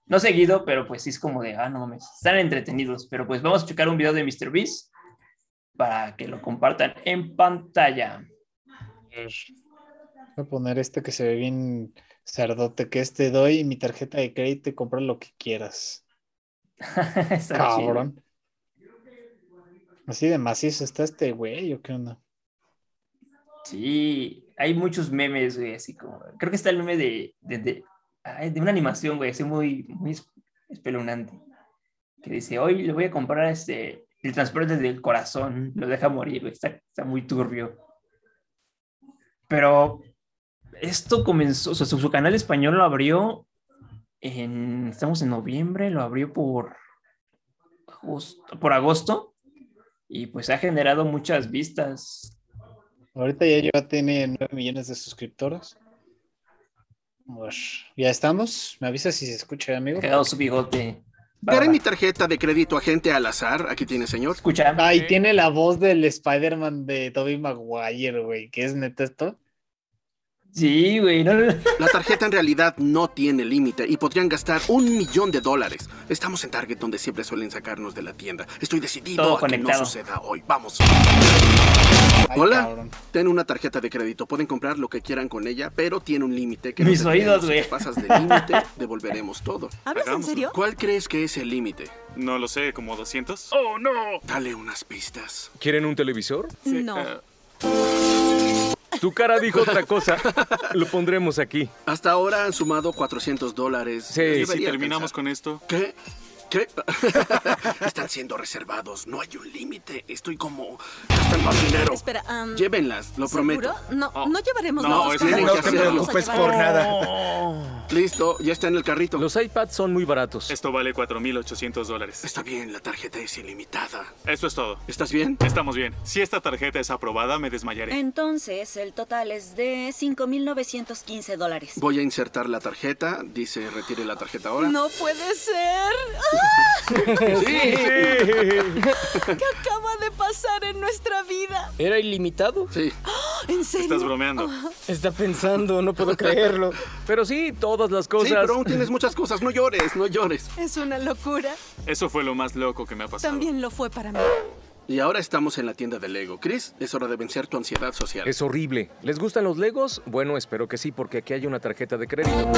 No seguido, pero pues sí es como de, ah, no mames, están entretenidos. Pero pues vamos a checar un video de Mr. Beast para que lo compartan en pantalla. Voy a poner este que se ve bien cerdote, que este doy mi tarjeta de crédito y compra lo que quieras. Cabrón. Así de macizo está este güey, ¿o qué onda? Sí, hay muchos memes, güey, así como. Creo que está el meme de, de, de, una animación, güey, así muy, muy espeluznante. Que dice: Hoy le voy a comprar este, el transporte del corazón, lo deja morir, güey, está, está muy turbio. Pero esto comenzó, o sea, su, canal español lo abrió en. Estamos en noviembre, lo abrió por agosto. Y pues ha generado muchas vistas Ahorita ya tiene 9 millones de suscriptores. Pues, ya estamos. Me avisa si se escucha, amigo. Quedado su bigote. Daré mi tarjeta de crédito agente al azar. Aquí tiene, señor. Escucha. Ah, y tiene la voz del Spider-Man de Tobey Maguire, güey. ¿Qué es neta esto? Sí, güey. La tarjeta en realidad no tiene límite y podrían gastar un millón de dólares. Estamos en Target donde siempre suelen sacarnos de la tienda. Estoy decidido a que no suceda hoy. Vamos. Hola. Ten una tarjeta de crédito. Pueden comprar lo que quieran con ella, pero tiene un límite. que Mis oídos, güey. Si pasas de límite, devolveremos todo. ¿Hablas en serio? ¿Cuál crees que es el límite? No lo sé, como 200. ¡Oh, no! Dale unas pistas. ¿Quieren un televisor? No. Eh, tu cara dijo otra cosa. Lo pondremos aquí. Hasta ahora han sumado 400 dólares. Sí, si terminamos con esto. ¿Qué? ¿Qué? Están siendo reservados. No hay un límite. Estoy como gastando dinero. Espera, Llévenlas, lo prometo. No, oh. no llevaremos no, es que no te preocupes por nada. Listo, ya está en el carrito. Los iPads son muy baratos. Esto vale 4.800 dólares. Está bien, la tarjeta es ilimitada. Eso es todo. ¿Estás bien? Estamos bien. Si esta tarjeta es aprobada, me desmayaré. Entonces, el total es de 5.915 dólares. Voy a insertar la tarjeta. Dice, retire la tarjeta ahora. No puede ser. sí. ¿Qué acaba de pasar en nuestra vida? ¿Era ilimitado? Sí. ¿En serio? Estás bromeando. Está pensando, no puedo creerlo. Pero sí, todas las cosas. Sí, pero aún tienes muchas cosas. No llores, no llores. Es una locura. Eso fue lo más loco que me ha pasado. También lo fue para mí. Y ahora estamos en la tienda de Lego. Chris, es hora de vencer tu ansiedad social. Es horrible. ¿Les gustan los Legos? Bueno, espero que sí, porque aquí hay una tarjeta de crédito.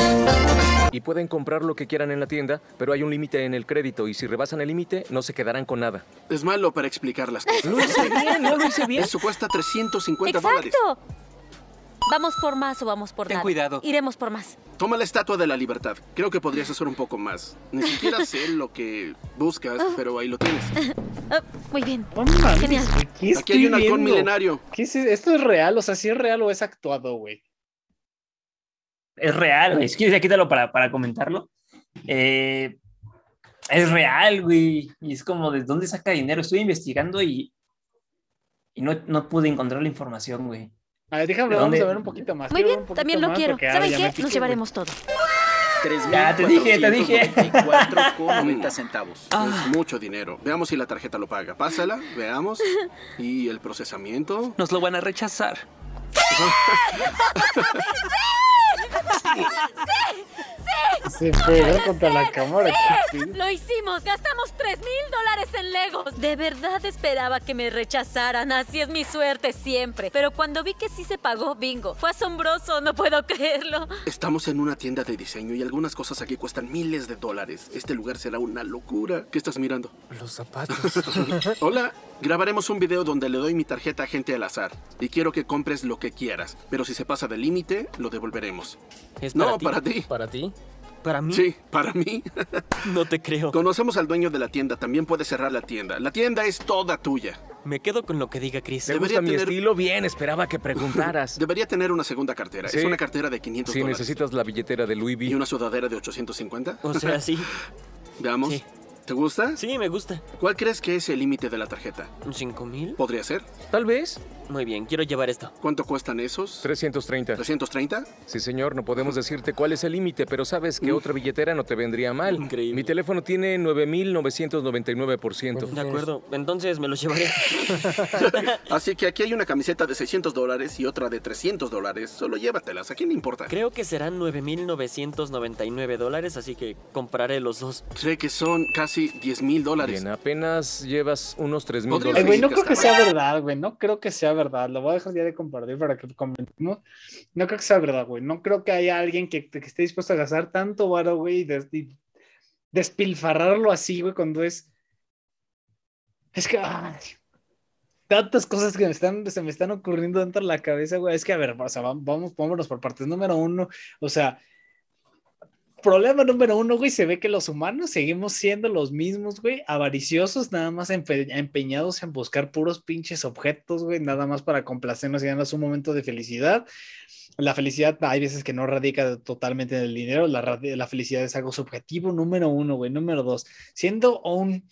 Y pueden comprar lo que quieran en la tienda, pero hay un límite en el crédito y si rebasan el límite, no se quedarán con nada. Es malo para explicar las cosas. Lo hice bien, no lo hice bien. Eso cuesta 350 dólares. ¿Vamos por más o vamos por Ten nada? cuidado. Iremos por más. Toma la estatua de la libertad. Creo que podrías hacer un poco más. Ni siquiera sé lo que buscas, pero ahí lo tienes. Ah, muy bien. Mames, Genial. ¿Qué Aquí hay un halcón viendo? milenario. ¿Qué es- ¿Esto es real? O sea, si es real o es actuado, güey. Es real, güey. Quieres, quítalo para, para comentarlo. Eh, es real, güey. Y es como, ¿de dónde saca dinero? Estuve investigando y, y no, no pude encontrar la información, güey. A ver, déjame, ¿De vamos dónde? a ver un poquito más. Muy bien, también lo quiero. porque, ¿Saben qué? piqué, Nos llevaremos todo. Ya, te dije, te dije. 3.494,90 centavos. Ah. Es mucho dinero. Veamos si la tarjeta lo paga. Pásala, veamos. Y el procesamiento. Nos lo van a rechazar. Se pegó contra la cámara. pedo. ¡Lo hicimos! ¡Gastamos 3 mil dólares en Legos! De verdad esperaba que me rechazaran. Así es mi suerte siempre. Pero cuando vi que sí se pagó, bingo. Fue asombroso, no puedo creerlo. Estamos en una tienda de diseño y algunas cosas aquí cuestan miles de dólares. Este lugar será una locura. ¿Qué estás mirando? Los zapatos. Hola, grabaremos un video donde le doy mi tarjeta a gente al azar. Y quiero que compres lo que quieras. Pero si se pasa del límite, lo devolveremos. ¿Es No, ti? para ti. ¿Para ti? ¿Para mí? Sí, para mí. No te creo. Conocemos al dueño de la tienda. También puede cerrar la tienda. La tienda es toda tuya. Me quedo con lo que diga Chris. ¿Te Debería gusta mi tener- estilo? Bien, esperaba que preguntaras. Debería tener una segunda cartera. Sí. Es una cartera de 500 si dólares. necesitas la billetera de Louis ¿Y V. una sudadera de 850? O sea, sí. Veamos. Sí. ¿Te gusta? Sí, me gusta. ¿Cuál crees que es el límite de la tarjeta? ¿Cinco mil? ¿Podría ser? Tal vez. Muy bien, quiero llevar esto. ¿Cuánto cuestan esos? 330. ¿330? Sí, señor, no podemos decirte cuál es el límite, pero sabes que otra billetera no te vendría mal. Increíble. Mi teléfono tiene 9,999%. De acuerdo, entonces me los llevaré. Así que aquí hay una camiseta de 600 dólares y otra de 300 dólares. Solo llévatelas. ¿A quién le importa? Creo que serán 9.999 dólares, así que compraré los dos. Cree que son casi 10 mil dólares. Bien, apenas llevas unos 3 mil Ay, güey, dólares. no creo que sea verdad, güey. No creo que sea verdad. Lo voy a dejar ya de compartir para que comentemos. No creo que sea verdad, güey. No creo que haya alguien que, que esté dispuesto a gastar tanto varo, güey, y, des- y despilfarrarlo así, güey, cuando es. Es que. ay, tantas cosas que me están, se me están ocurriendo dentro de la cabeza, güey. Es que, a ver, o sea, vam- vamos, vámonos por partes. Número uno, o sea. Problema número uno, güey, se ve que los humanos seguimos siendo los mismos, güey, avariciosos, nada más empe- empeñados en buscar puros pinches objetos, güey, nada más para complacernos y darnos un momento de felicidad. La felicidad hay veces que no radica totalmente en el dinero, la, felicidad es algo subjetivo, número uno, güey, número dos, siendo un,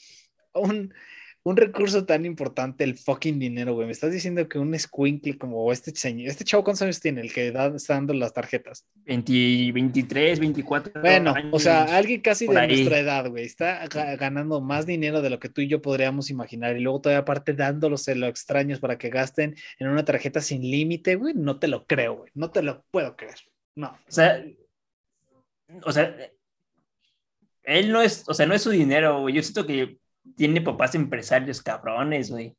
un recurso tan importante el fucking dinero, güey, me estás diciendo que un squinkle como este señor, este chavo, ¿cuántos años tiene? El que da, está dando las tarjetas. 20, 23, 24. Bueno, años. o sea, alguien casi de ahí. nuestra edad, güey, está ga- ganando más dinero de lo que tú y yo podríamos imaginar y luego todavía aparte dándolos a los extraños para que gasten en una tarjeta sin límite, güey, no te lo creo, güey, no te lo puedo creer. No. O sea, o sea, él no es, o sea, no es su dinero, güey. Yo siento que tiene papás empresarios cabrones, güey.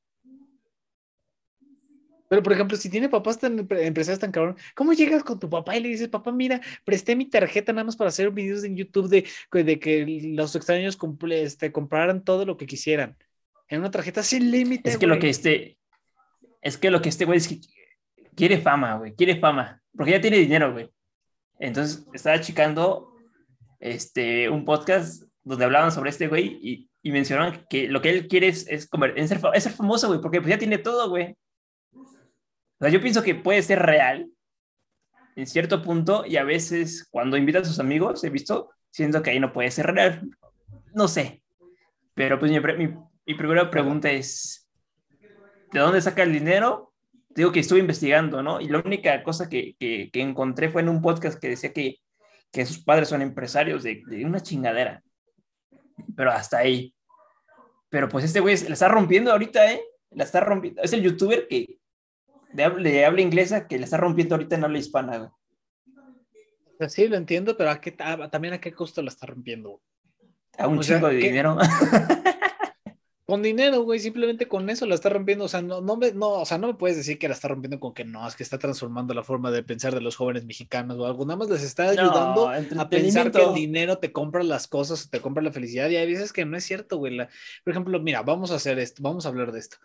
Pero, por ejemplo, si tiene papás tan empre- empresarios tan cabrón, ¿cómo llegas con tu papá y le dices, papá, mira, presté mi tarjeta nada más para hacer videos en YouTube de, de que los extraños este, compraran todo lo que quisieran? En una tarjeta sin límite. Es que lo que este, es que lo que este güey es que quiere fama, güey, quiere fama, porque ya tiene dinero, güey. Entonces estaba checando este, un podcast donde hablaban sobre este güey y, y mencionaron que lo que él quiere es, es, comer- ser, famoso, güey, porque pues ya tiene todo, güey. O sea, yo pienso que puede ser real en cierto punto y a veces cuando invita a sus amigos, he visto, siento que ahí no puede ser real. No sé. Pero pues mi, mi, mi primera pregunta es, ¿de dónde saca el dinero? Digo que estuve investigando, ¿no? Y la única cosa que, que, que encontré fue en un podcast que decía que, que sus padres son empresarios de, de una chingadera. Pero hasta ahí. Pero pues este güey la está rompiendo ahorita, ¿eh? La está rompiendo. Es el youtuber que de habla, inglesa que la está rompiendo ahorita en habla hispana, güey. Sí, lo entiendo, pero ¿a qué, también a qué costo la está rompiendo. A un chingo de dinero. con dinero, güey, simplemente con eso la está rompiendo. O sea, no, no, me, no, o sea, no me puedes decir que la está rompiendo con que no, es que está transformando la forma de pensar de los jóvenes mexicanos o algo. Nada más les está ayudando a pensar que el dinero te compra las cosas, te compra la felicidad. Y hay veces que no es cierto, güey. por ejemplo, mira, vamos a hacer esto, vamos a hablar de esto.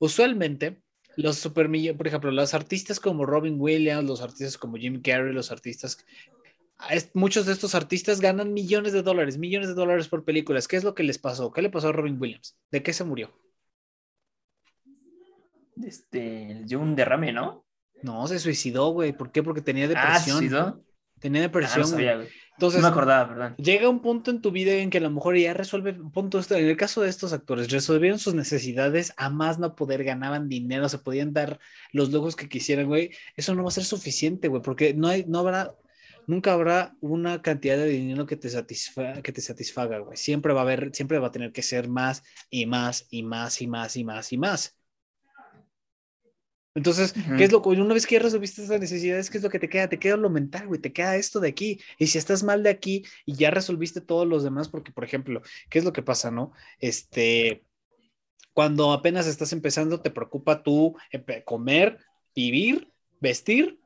Usualmente, los super por ejemplo, los artistas como Robin Williams, los artistas como Jim Carrey, los artistas muchos de estos artistas ganan millones de dólares, millones de dólares por películas. ¿Qué es lo que les pasó? ¿Qué le pasó a Robin Williams? ¿De qué se murió? Este, dio un derrame, ¿no? No, se suicidó, güey. ¿Por qué? Porque tenía ah, depresión. Tenía depresión. Ah, Entonces, no me acordaba, perdón. Llega un punto en tu vida en que a lo mejor ya resuelve, punto en el caso de estos actores, resolvieron sus necesidades a más no poder, ganaban dinero, se podían dar los lujos que quisieran, güey. Eso no va a ser suficiente, güey, porque no hay, no habrá nunca habrá una cantidad de dinero que te, satisfaga, que te satisfaga, güey. Siempre va a haber, siempre va a tener que ser más y más y más y más y más y más. Entonces, ¿qué es lo que una vez que ya resolviste esas necesidades, qué es lo que te queda? Te queda lo mental, güey, te queda esto de aquí. Y si estás mal de aquí y ya resolviste todos los demás, porque, por ejemplo, ¿qué es lo que pasa, no? Este, cuando apenas estás empezando, te preocupa tú comer, vivir, vestir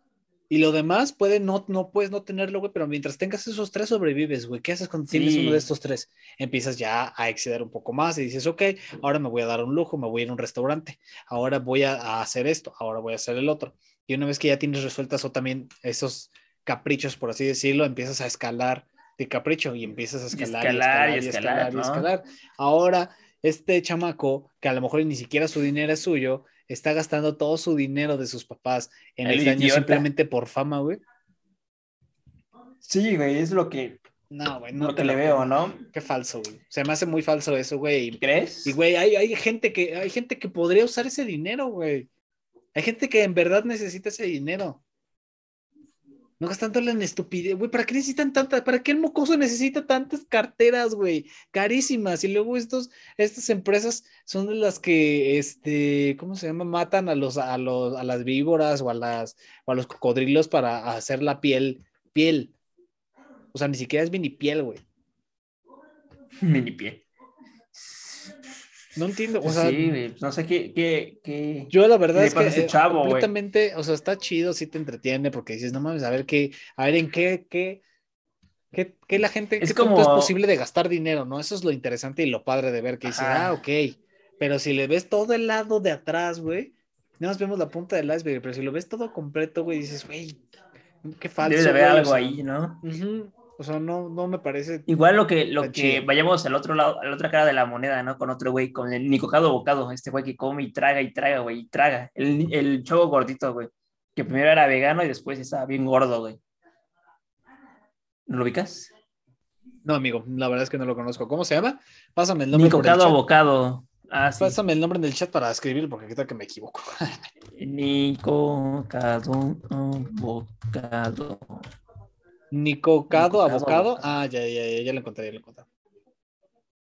y lo demás puede no, no puedes no tenerlo, güey, pero mientras tengas esos tres sobrevives, güey. ¿Qué haces cuando tienes uno de estos tres? Empiezas ya a exceder un poco más y dices, ok, ahora me voy a dar un lujo, me voy a ir a un restaurante, ahora voy a, hacer esto, ahora voy a hacer el otro. Y una vez que ya tienes resueltas o también esos caprichos, por así decirlo, empiezas a escalar de capricho y empiezas a escalar y escalar y escalar, y escalar. Ahora, este chamaco, que a lo mejor ni siquiera su dinero es suyo, está gastando todo su dinero de sus papás en el, año simplemente por fama, güey. Sí, güey, es lo que. No, güey, no te le veo, ¿no? Qué falso, güey. Se me hace muy falso eso, güey. ¿Crees? Y, güey, hay, hay, gente que, hay gente que podría usar ese dinero, güey. Hay gente que en verdad necesita ese dinero. No gastándole en estupidez, güey. ¿Para qué necesitan tantas? ¿Para qué el mocoso necesita tantas carteras, güey? Carísimas. Y luego estos, estas empresas son de las que, este, ¿cómo se llama? Matan a los, a los, a las víboras o a las, o a los cocodrilos para hacer la piel, piel. O sea, ni siquiera es mini piel, güey. Mini piel. No entiendo, o sea, sí, no sé qué, qué, Yo la verdad es que eh, completamente, o sea, está chido, sí te entretiene, porque dices, no mames, a ver qué, a ver en qué, qué, qué, la gente, es como es posible de gastar dinero, ¿no? Eso es lo interesante y lo padre de ver que dices, ah, ok, pero si le ves todo el lado de atrás, güey, no nos vemos la punta del iceberg, pero si lo ves todo completo, güey, dices, güey, qué falso. Debe de haber algo ahí, ¿no? O sea, no, no me parece. Igual lo que, lo que vayamos al otro lado, a la otra cara de la moneda, ¿no? Con otro güey, con el Nicocado Bocado, este güey que come y traga y traga, güey, y traga. El, el chavo gordito, güey, que primero era vegano y después estaba bien gordo, güey. ¿No lo ubicas? No, amigo, la verdad es que no lo conozco. ¿Cómo se llama? Pásame el nombre. Nicocado Bocado. Ah, Pásame el nombre en el chat para escribirlo porque quita que me equivoco. Nicocado Bocado. Nicocado, abocado. Ah, ya, ya, ya, ya lo encontré, ya lo encontré.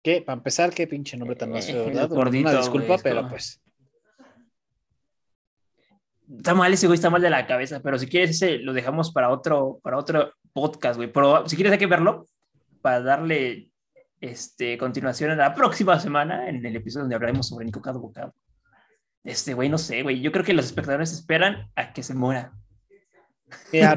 ¿Qué? Para empezar, qué pinche nombre tan más feo, ¿verdad? Una disculpa, pero pues. Está mal ese güey, está mal de la cabeza, pero si quieres ese lo dejamos para otro, para otro podcast, güey. Pero si quieres hay que verlo para darle este, continuación en la próxima semana, en el episodio donde hablaremos sobre Nicocado Bocado. Este güey, no sé, güey. Yo creo que los espectadores esperan a que se muera.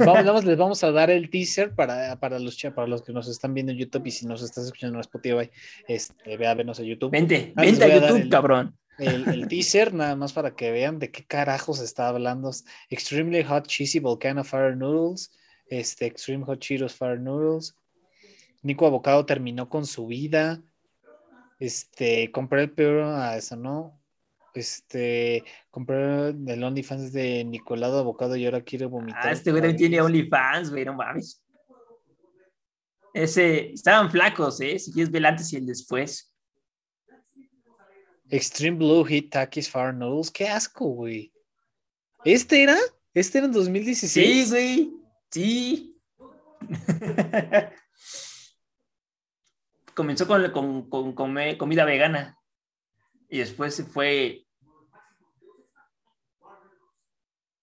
Vamos, les vamos a dar el teaser para, para, los, para los que nos están viendo en YouTube y si nos estás escuchando en Spotify, este, ve a vernos a YouTube. Vente, ah, vente a YouTube, cabrón. El, teaser, nada más para que vean de qué carajos está hablando. Extremely Hot Cheesy Volcano Fire Noodles, este, Extreme Hot Cheetos Fire Noodles. Nico Abocado terminó con su vida. Este, compré el peor, a ah, eso no. Este, compré el OnlyFans de Nicolado Abocado y ahora quiero vomitar. Ah, este güey también tiene OnlyFans, güey, no mames. Ese, estaban flacos, ¿eh? Si quieres ver el antes y el después. Extreme Blue Hit Takis Far Noodles, qué asco, güey. ¿Este era? ¿Este era en 2016? Sí, güey. Sí. comenzó con, con, con, comida vegana y después se fue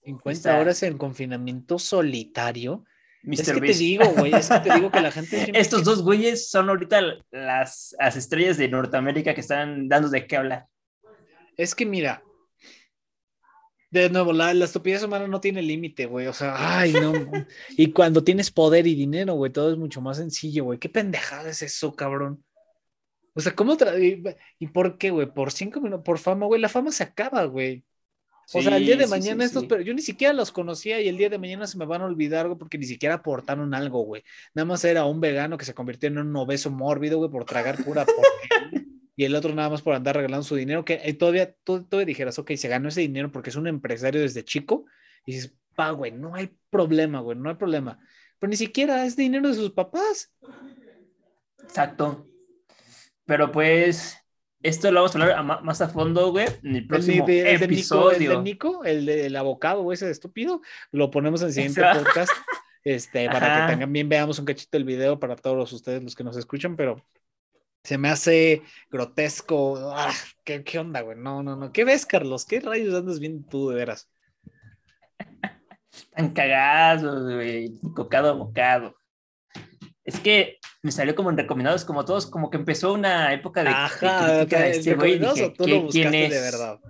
50 horas en confinamiento solitario. es que te digo, güey, es que te digo que la gente... Estos dos güeyes son ahorita las, las estrellas de Norteamérica que están dando de qué hablar. Es que mira, de nuevo, la, la estupidez humana no tiene límite, güey. O sea, ay, no. y cuando tienes poder y dinero, güey, todo es mucho más sencillo, güey. ¿Qué pendejada es eso, cabrón? O sea, ¿cómo? ¿Y por qué, güey? Por cinco minutos, por fama, güey. La fama se acaba, güey. O sea, el día de mañana estos, pero yo ni siquiera los conocía y el día de mañana se me van a olvidar, güey, porque ni siquiera aportaron algo, güey. Nada más era un vegano que se convirtió en un obeso mórbido, güey, por tragar pura porquería. y el otro nada más por andar regalando su dinero, que eh, todavía, tú, todavía dijeras, ok, se ganó ese dinero porque es un empresario desde chico, y dices, pa, güey, no hay problema, güey, no hay problema. Pero ni siquiera es dinero de sus papás. Exacto. Pero pues, esto lo vamos a hablar más a fondo, güey, en el próximo episodio. el de Nico, el del abocado, ese estúpido, lo ponemos en el siguiente podcast, este, para que también veamos un cachito del video para todos ustedes los que nos escuchan, pero se me hace grotesco. Ah, ¿qué, ¿qué, onda, güey? No, no, no. ¿Qué ves, Carlos? ¿Qué rayos andas viendo tú de veras? Tan cagados, güey. Cocado bocado. Es que me salió como en recomendados, como todos, como que empezó una época de, Ajá, de este güey. tú lo buscaste de verdad?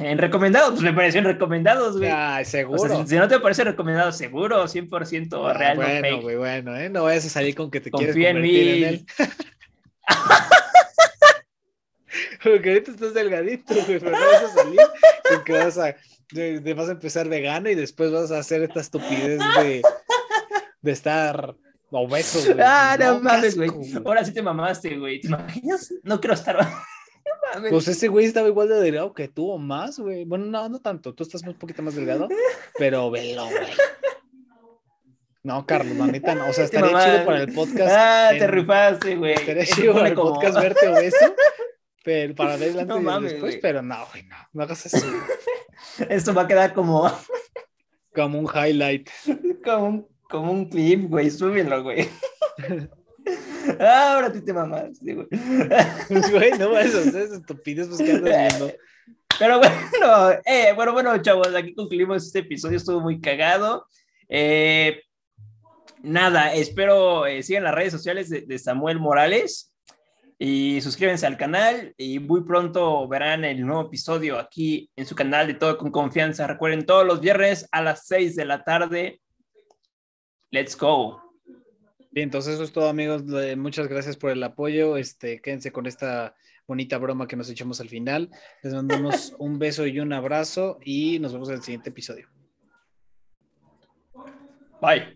En recomendados, pues me pareció en recomendados, güey. Ah, seguro. si, no te parece recomendado, seguro, 100% ah, real. Bueno, güey, bueno, ¿eh? No vayas a salir con que te quieres convertir en, él. Porque ahorita estás delgadito, güey, pero no vas a salir porque vas a, vas a empezar vegana y después vas a hacer esta estupidez de, de estar obeso, güey. Ah, no, mames, güey. Ahora sí te mamaste, güey. ¿Te imaginas? No quiero estar pues ese güey estaba igual de delgado que tú o más, güey. Bueno, no, no tanto. Tú estás un poquito más delgado, pero velo, güey. No, Carlos, manita, no. O sea, estaría chido para el podcast. Ah, te rifaste, güey. Estaría chido para el podcast verte obeso, pero para ver antes no, y después, pero no, güey, no. No hagas eso. Esto va a quedar como... Como un highlight. Como un, como un clip, güey. Súbelo, güey. Ah, ahora tú te mamás, güey. güey, no vas a hacer estupidez andas viendo. Pero bueno, eh, bueno, bueno, chavos, aquí concluimos este episodio, estuvo muy cagado. Eh, nada, espero eh, sigan las redes sociales de, de, Samuel Morales y suscríbanse al canal y muy pronto verán el nuevo episodio aquí en su canal de Todo con Confianza. Recuerden, todos los viernes a las 6 de la tarde. Let's go. Bien, entonces eso es todo, amigos. Muchas gracias por el apoyo. Este, quédense con esta bonita broma que nos echamos al final. Les mandamos un beso y un abrazo y nos vemos en el siguiente episodio. Bye.